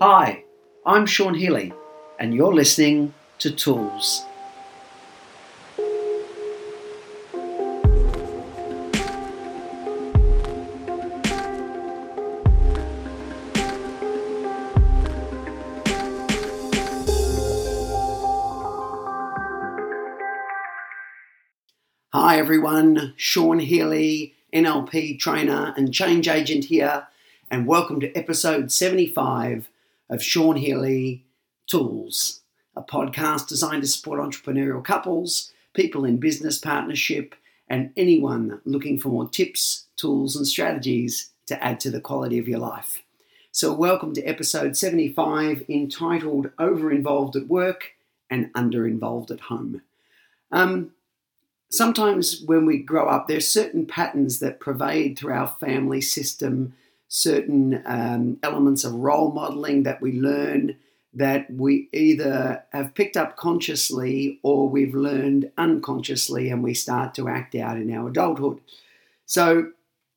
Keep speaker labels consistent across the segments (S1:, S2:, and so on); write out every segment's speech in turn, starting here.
S1: Hi, I'm Sean Healy, and you're listening to Tools. Hi everyone, Sean Healy, NLP trainer and change agent here, and welcome to episode 75 of Sean Healy Tools, a podcast designed to support entrepreneurial couples, people in business partnership, and anyone looking for more tips, tools, and strategies to add to the quality of your life. So, welcome to episode 75 entitled Over Involved at Work and Under Involved at Home. Um, sometimes when we grow up, there are certain patterns that pervade through our family system, certain um, elements of role modeling that we learn that we either have picked up consciously or we've learned unconsciously and we start to act out in our adulthood. So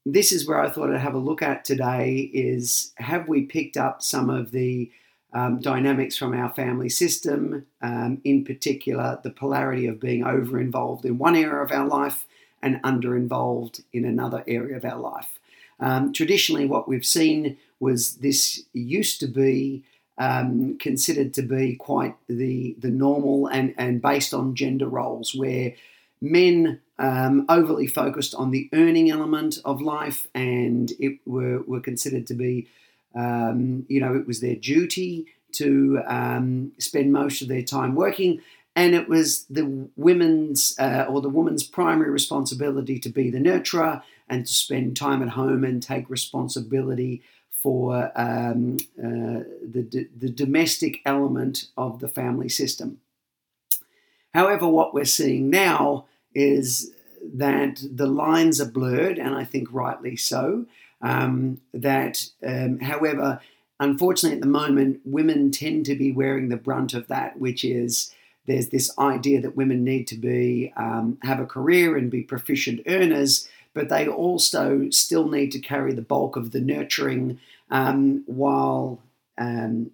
S1: this is where I thought I'd have a look at today is have we picked up some of the um, dynamics from our family system, um, in particular, the polarity of being over involved in one area of our life and under involved in another area of our life. Um, traditionally, what we've seen was this used to be um, considered to be quite the, the normal and, and based on gender roles, where men um, overly focused on the earning element of life and it were, were considered to be um, you know, it was their duty to um, spend most of their time working, and it was the women's uh, or the woman's primary responsibility to be the nurturer and to spend time at home and take responsibility for um, uh, the, the domestic element of the family system. However, what we're seeing now is that the lines are blurred, and I think rightly so. Um, that, um, however, unfortunately, at the moment, women tend to be wearing the brunt of that, which is there's this idea that women need to be um, have a career and be proficient earners, but they also still need to carry the bulk of the nurturing, um, while um,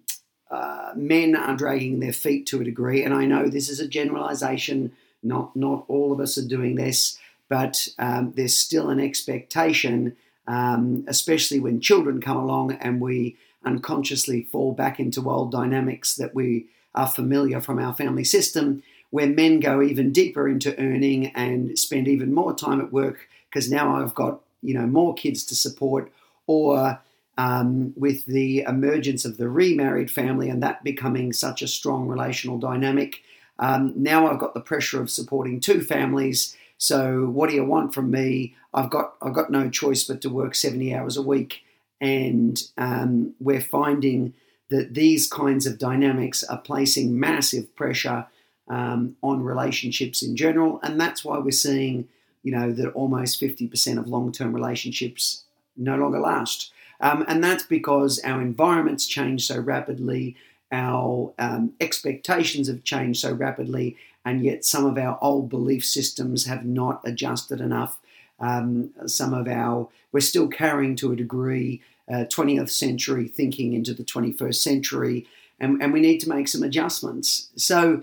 S1: uh, men are dragging their feet to a degree. And I know this is a generalization; not not all of us are doing this, but um, there's still an expectation um, especially when children come along and we unconsciously fall back into old dynamics that we are familiar from our family system, where men go even deeper into earning and spend even more time at work because now I've got you know more kids to support, or um, with the emergence of the remarried family and that becoming such a strong relational dynamic. Um, now I've got the pressure of supporting two families so what do you want from me? I've got I've got no choice but to work 70 hours a week, and um, we're finding that these kinds of dynamics are placing massive pressure um, on relationships in general, and that's why we're seeing you know that almost 50% of long-term relationships no longer last. Um, and that's because our environments change so rapidly, our um, expectations have changed so rapidly, and yet some of our old belief systems have not adjusted enough. Um, some of our, we're still carrying to a degree uh, 20th century thinking into the 21st century, and, and we need to make some adjustments. So,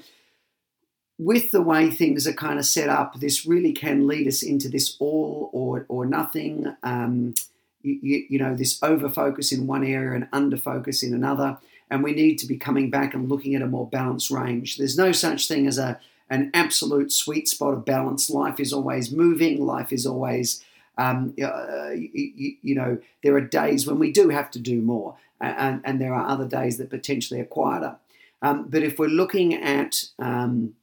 S1: with the way things are kind of set up, this really can lead us into this all or, or nothing. Um, you, you, know, this over focus in one area and under focus in another. And we need to be coming back and looking at a more balanced range. There's no such thing as a an absolute sweet spot of balance. Life is always moving. Life is always, um, uh, you, you, know, there are days when we do have to do more, and, and there are other days that potentially are quieter. Um, but if we're looking at, um,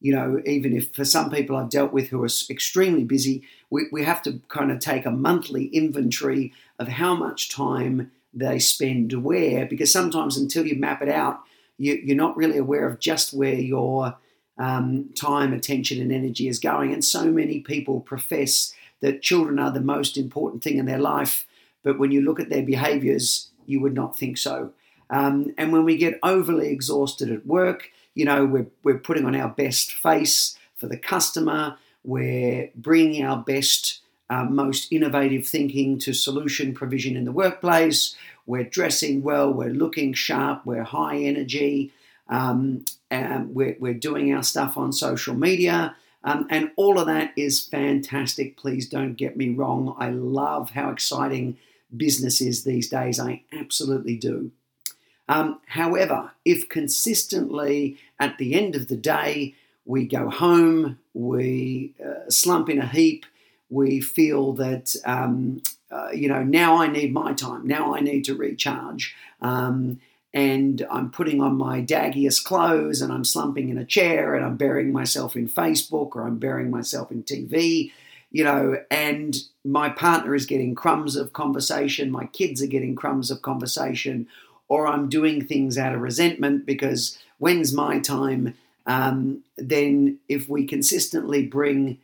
S1: you know, even if for some people I've dealt with who are extremely busy, we, we have to kind of take a monthly inventory of how much time they spend where, because sometimes until you map it out, you, are not really aware of just where your um, time, attention, and energy is going. And so many people profess that children are the most important thing in their life, but when you look at their behaviors, you would not think so. Um, and when we get overly exhausted at work, you know, we're, we're putting on our best face for the customer, we're bringing our best, uh, most innovative thinking to solution provision in the workplace, we're dressing well, we're looking sharp, we're high energy, um, and we're, we're doing our stuff on social media. Um, and all of that is fantastic. Please don't get me wrong. I love how exciting business is these days. I absolutely do. Um, however, if consistently at the end of the day we go home, we uh, slump in a heap, we feel that, um, uh, you know, now I need my time, now I need to recharge. Um, and I'm putting on my daggiest clothes and I'm slumping in a chair and I'm burying myself in Facebook or I'm burying myself in TV, you know, and my partner is getting crumbs of conversation, my kids are getting crumbs of conversation, or I'm doing things out of resentment because when's my time? Um, then if we consistently bring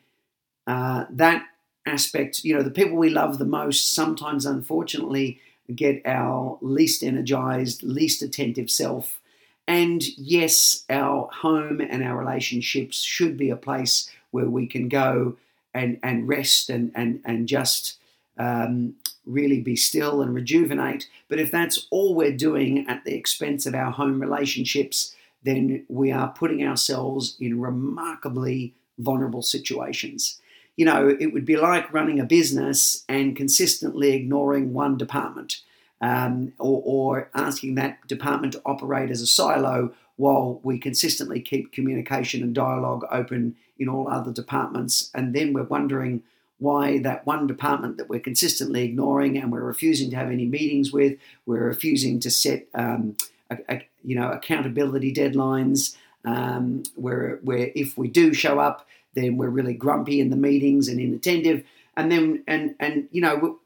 S1: uh, that aspect, you know, the people we love the most sometimes, unfortunately, get our least energized, least attentive self. And yes, our home and our relationships should be a place where we can go and, and rest and, and, and just um, really be still and rejuvenate. But if that's all we're doing at the expense of our home relationships, then we are putting ourselves in remarkably vulnerable situations you know, it would be like running a business and consistently ignoring one department um, or, or asking that department to operate as a silo while we consistently keep communication and dialogue open in all other departments. And then we're wondering why that one department that we're consistently ignoring and we're refusing to have any meetings with, we're refusing to set, um, a, a, you know, accountability deadlines. Um, where, where if we do show up, then we're really grumpy in the meetings and inattentive. And then, and, and you know,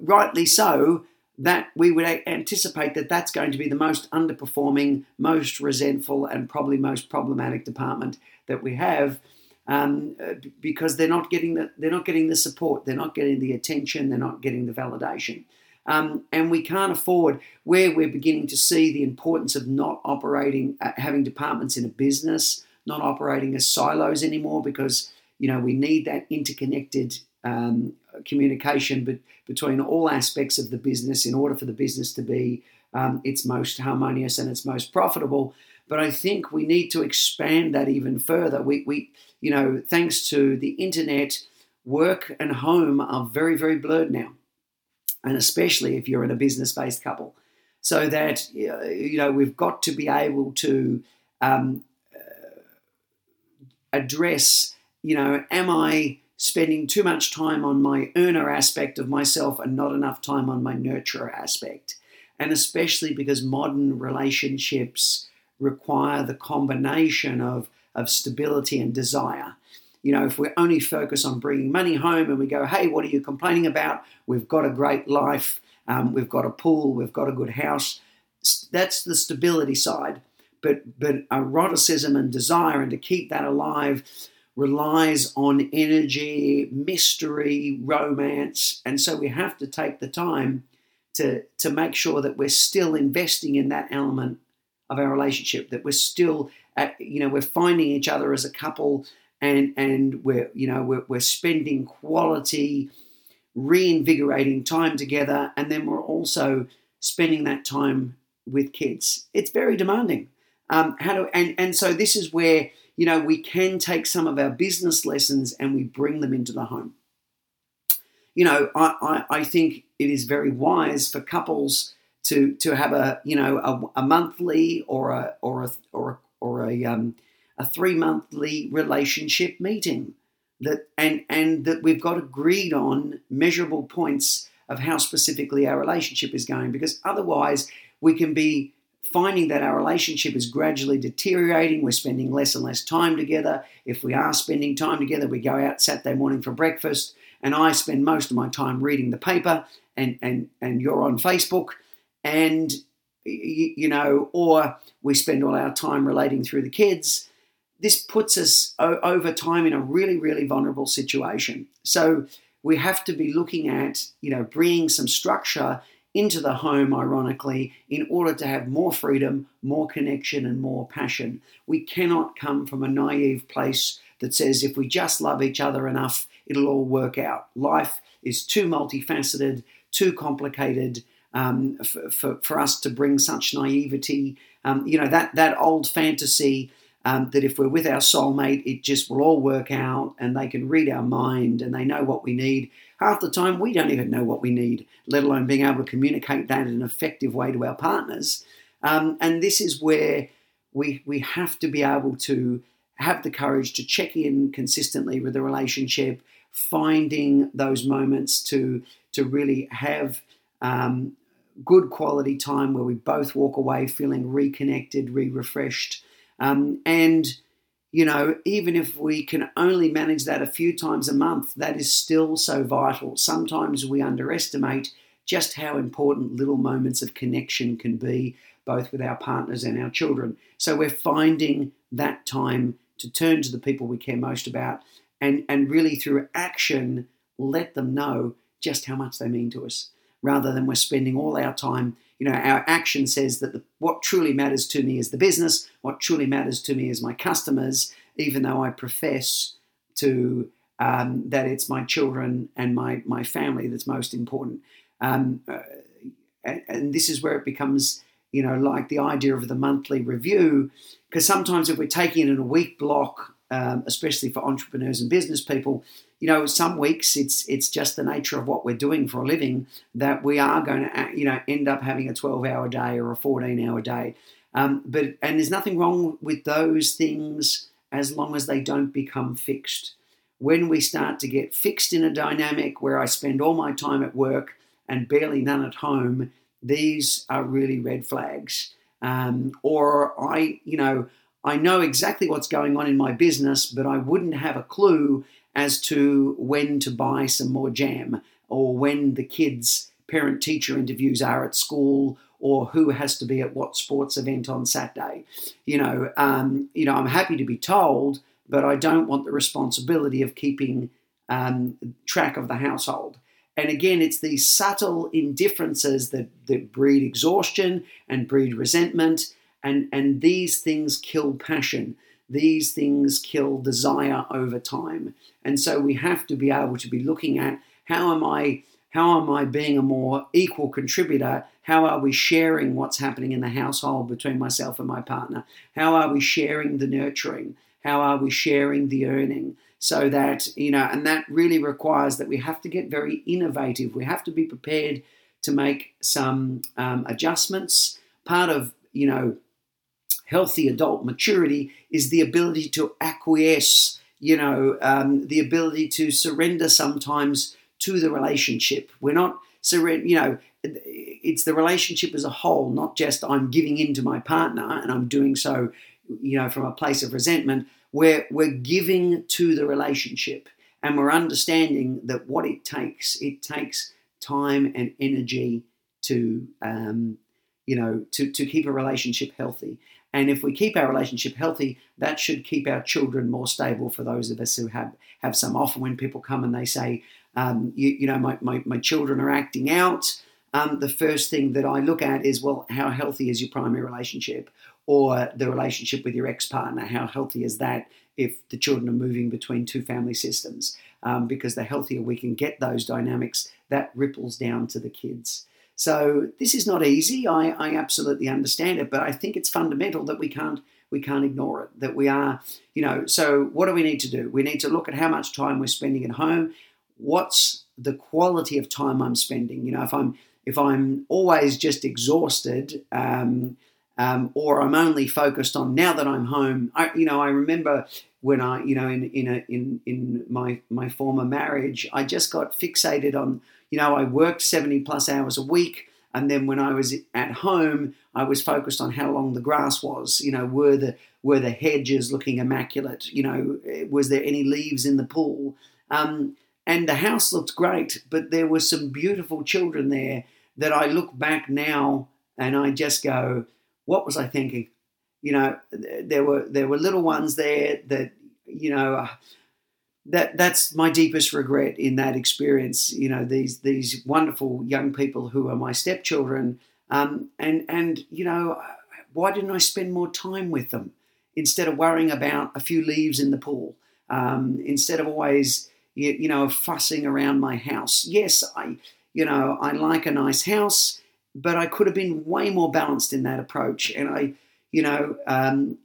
S1: rightly so, that we would anticipate that that's going to be the most underperforming, most resentful, and probably most problematic department that we have, um, because they're not getting the they're not getting the support, they're not getting the attention, they're not getting the validation, um, and we can't afford where we're beginning to see the importance of not operating, uh, having departments in a business not operating as silos anymore because you know we need that interconnected um, communication but between all aspects of the business in order for the business to be um, its most harmonious and its most profitable. But I think we need to expand that even further. We, we you know, thanks to the internet, work and home are very, very blurred now, and especially if you're in a business-based couple. So that you know we've got to be able to um, address, you know, am I spending too much time on my earner aspect of myself and not enough time on my nurturer aspect? And especially because modern relationships require the combination of, of stability and desire. You know, if we only focus on bringing money home and we go, hey, what are you complaining about? We've got a great life, um, we've got a pool, we've got a good house. That's the stability side but but eroticism and desire and to keep that alive relies on energy, mystery, romance, and so we have to take the time to to make sure that we're still investing in that element of our relationship, that we're still at, you know we're finding each other as a couple, and and we're you know we're, we're spending quality, reinvigorating time together, and then we're also spending that time with kids. It's very demanding. Um, how do and and so this is where you know we can take some of our business lessons and we bring them into the home. You know, I, I, I think it is very wise for couples to to have a you know a, a monthly or a or a or a, or a um, a three monthly relationship meeting that and and that we've got agreed on measurable points of how specifically our relationship is going because otherwise we can be finding that our relationship is gradually deteriorating. We're spending less and less time together. If we are spending time together, we go out Saturday morning for breakfast, and I spend most of my time reading the paper, and and and you're on Facebook, and you know, or we spend all our time relating through the kids. This puts us over time in a really, really vulnerable situation. So we have to be looking at, you know, bringing some structure into the home, ironically, in order to have more freedom, more connection, and more passion. We cannot come from a naive place that says if we just love each other enough, it'll all work out. Life is too multifaceted, too complicated, um, for, for, for, us to bring such naivety. Um, you know, that, that old fantasy um, that if we're with our soulmate, it just will all work out and they can read our mind and they know what we need. Half the time, we don't even know what we need, let alone being able to communicate that in an effective way to our partners. Um, and this is where we, we have to be able to have the courage to check in consistently with the relationship, finding those moments to, to really have um, good quality time where we both walk away feeling reconnected, re refreshed. Um, and, you know, even if we can only manage that a few times a month, that is still so vital. Sometimes we underestimate just how important little moments of connection can be, both with our partners and our children. So we're finding that time to turn to the people we care most about and, and really through action let them know just how much they mean to us rather than we're spending all our time you know, our action says that the, what truly matters to me is the business, what truly matters to me is my customers, even though I profess to um, that it's my children and my, my family that's most important. Um, uh, and, and, this is where it becomes, you know, like the idea of the monthly review, because sometimes if we're taking it in a week block, um, especially for entrepreneurs and business people, you know, some weeks it's it's just the nature of what we're doing for a living that we are going to, you know, end up having a 12-hour day or a 14-hour day. Um, but and there's nothing wrong with those things as long as they don't become fixed. When we start to get fixed in a dynamic where I spend all my time at work and barely none at home, these are really red flags. Um, or I, you know, I know exactly what's going on in my business, but I wouldn't have a clue as to when to buy some more jam or when the kids' parent teacher interviews are at school or who has to be at what sports event on Saturday. You know, um, you know, I'm happy to be told, but I don't want the responsibility of keeping um, track of the household. And again, it's these subtle indifferences that, that breed exhaustion and breed resentment, and, and these things kill passion these things kill desire over time. And so we have to be able to be looking at how am I how am I being a more equal contributor? How are we sharing what's happening in the household between myself and my partner? How are we sharing the nurturing? How are we sharing the earning? So that, you know, and that really requires that we have to get very innovative. We have to be prepared to make some um, adjustments. Part of, you know, healthy adult maturity is the ability to acquiesce, you know, um, the ability to surrender sometimes to the relationship. We're not surrender, you know, it's the relationship as a whole, not just I'm giving in to my partner and I'm doing so, you know, from a place of resentment. We're, we're giving to the relationship and we're understanding that what it takes, it takes time and energy to, um, you know, to, to keep a relationship healthy. And if we keep our relationship healthy, that should keep our children more stable for those of us who have, have some. Often when people come and they say, um, you, you, know, my, my, my, children are acting out, um, the first thing that I look at is, well, how healthy is your primary relationship? Or the relationship with your ex partner, how healthy is that if the children are moving between two family systems? Um, because the healthier we can get those dynamics, that ripples down to the kids. So this is not easy. I, I absolutely understand it, but I think it's fundamental that we can't we can't ignore it. That we are, you know. So what do we need to do? We need to look at how much time we're spending at home. What's the quality of time I'm spending? You know, if I'm if I'm always just exhausted, um, um, or I'm only focused on now that I'm home. I, you know, I remember when I, you know, in in a, in in my my former marriage, I just got fixated on you know, I worked 70 plus hours a week. And then when I was at home, I was focused on how long the grass was. You know, were the were the hedges looking immaculate? You know, was there any leaves in the pool? Um, and the house looked great, but there were some beautiful children there that I look back now and I just go, what was I thinking? You know, there were there were little ones there that you know that that's my deepest regret in that experience. You know, these these wonderful young people who are my stepchildren, um, and and you know, why didn't I spend more time with them instead of worrying about a few leaves in the pool? Um, instead of always you, you know fussing around my house. Yes, I you know I like a nice house, but I could have been way more balanced in that approach. And I, you know, um,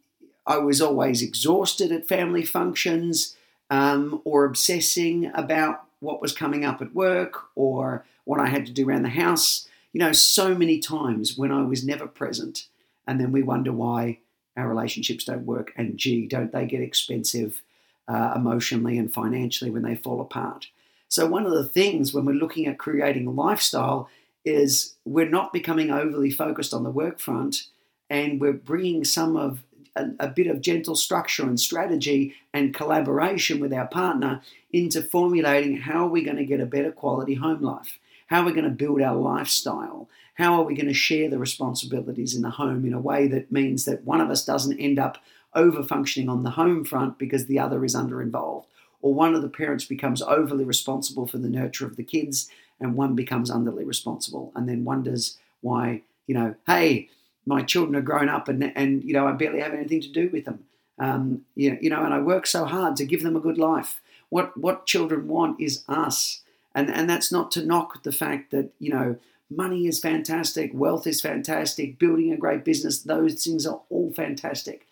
S1: I was always exhausted at family functions um, or obsessing about what was coming up at work or what I had to do around the house. You know, so many times when I was never present, and then we wonder why our relationships don't work. And gee, don't they get expensive uh, emotionally and financially when they fall apart? So, one of the things when we're looking at creating a lifestyle is we're not becoming overly focused on the work front and we're bringing some of a, a, bit of gentle structure and strategy and collaboration with our partner into formulating how are we going to get a better quality home life? How are we going to build our lifestyle? How are we going to share the responsibilities in the home in a way that means that one of us doesn't end up over functioning on the home front because the other is under involved or one of the parents becomes overly responsible for the nurture of the kids and one becomes underly responsible and then wonders why, you know, hey, my children are grown up and, and you know, I barely have anything to do with them. Um, you, know, you know, and I work so hard to give them a good life. What, what children want is us. And, and that's not to knock the fact that, you know, money is fantastic, wealth is fantastic, building a great business, those things are all fantastic.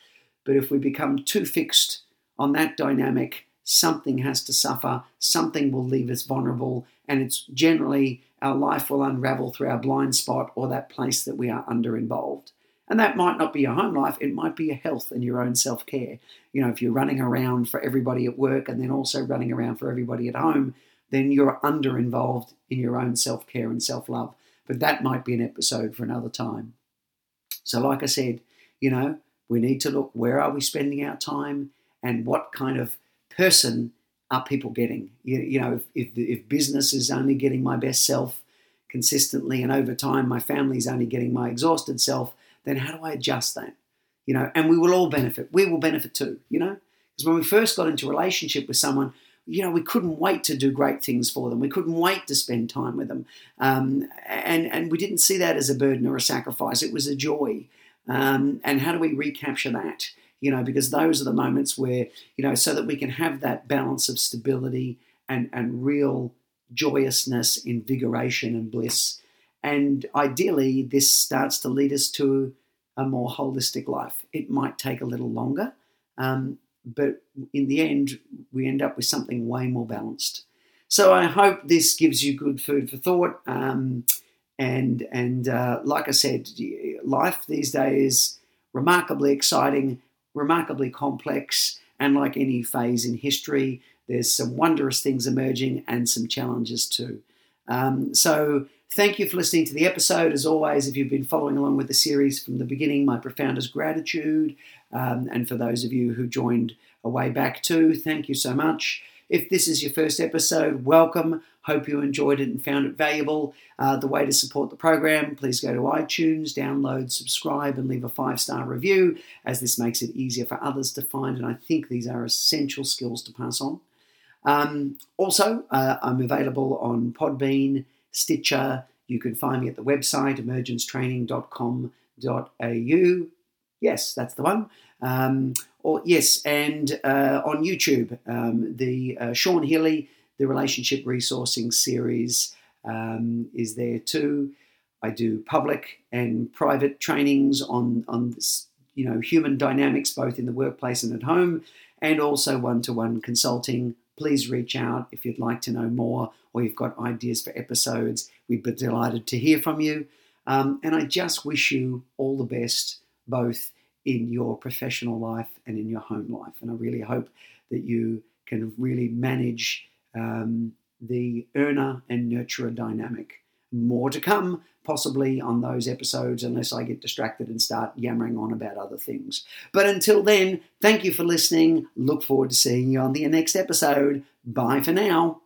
S1: But if we become too fixed on that dynamic, something has to suffer, something will leave us vulnerable, and it's generally our life will unravel through our blind spot or that place that we are under involved. And that might not be your home life, it might be your health and your own self care. You know, if you're running around for everybody at work and then also running around for everybody at home, then you're under involved in your own self care and self love. But that might be an episode for another time. So, like I said, you know, we need to look where are we spending our time and what kind of person are people getting? You, you know, if, if, if business is only getting my best self consistently and over time my family is only getting my exhausted self, then how do I adjust that? You know, and we will all benefit. We will benefit too, you know? Because when we first got into relationship with someone, you know, we couldn't wait to do great things for them. We couldn't wait to spend time with them. Um, and, and we didn't see that as a burden or a sacrifice. It was a joy. Um, and how do we recapture that? You know, because those are the moments where, you know, so that we can have that balance of stability and, and real joyousness, invigoration, and bliss. And ideally, this starts to lead us to a more holistic life. It might take a little longer, um, but in the end, we end up with something way more balanced. So I hope this gives you good food for thought. Um, and and uh, like I said, life these days remarkably exciting, remarkably complex, and like any phase in history, there's some wondrous things emerging and some challenges too. Um, so, thank you for listening to the episode. As always, if you've been following along with the series from the beginning, my profoundest gratitude. Um, and for those of you who joined a way back too, thank you so much. If this is your first episode, welcome. Hope you enjoyed it and found it valuable. Uh, the way to support the program, please go to iTunes, download, subscribe, and leave a five star review, as this makes it easier for others to find. And I think these are essential skills to pass on. Um, also, uh, I'm available on Podbean, Stitcher. You can find me at the website emergencetraining.com.au. Yes, that's the one. Um, or yes, and uh, on YouTube, um, the uh, Sean Healy the relationship resourcing series um, is there too. I do public and private trainings on on you know human dynamics both in the workplace and at home, and also one-to-one consulting. Please reach out if you'd like to know more or you've got ideas for episodes. We'd be delighted to hear from you. Um, and I just wish you all the best, both in your professional life and in your home life. And I really hope that you can really manage um, the earner and nurturer dynamic. More to come, possibly on those episodes, unless I get distracted and start yammering on about other things. But until then, thank you for listening. Look forward to seeing you on the next episode. Bye for now.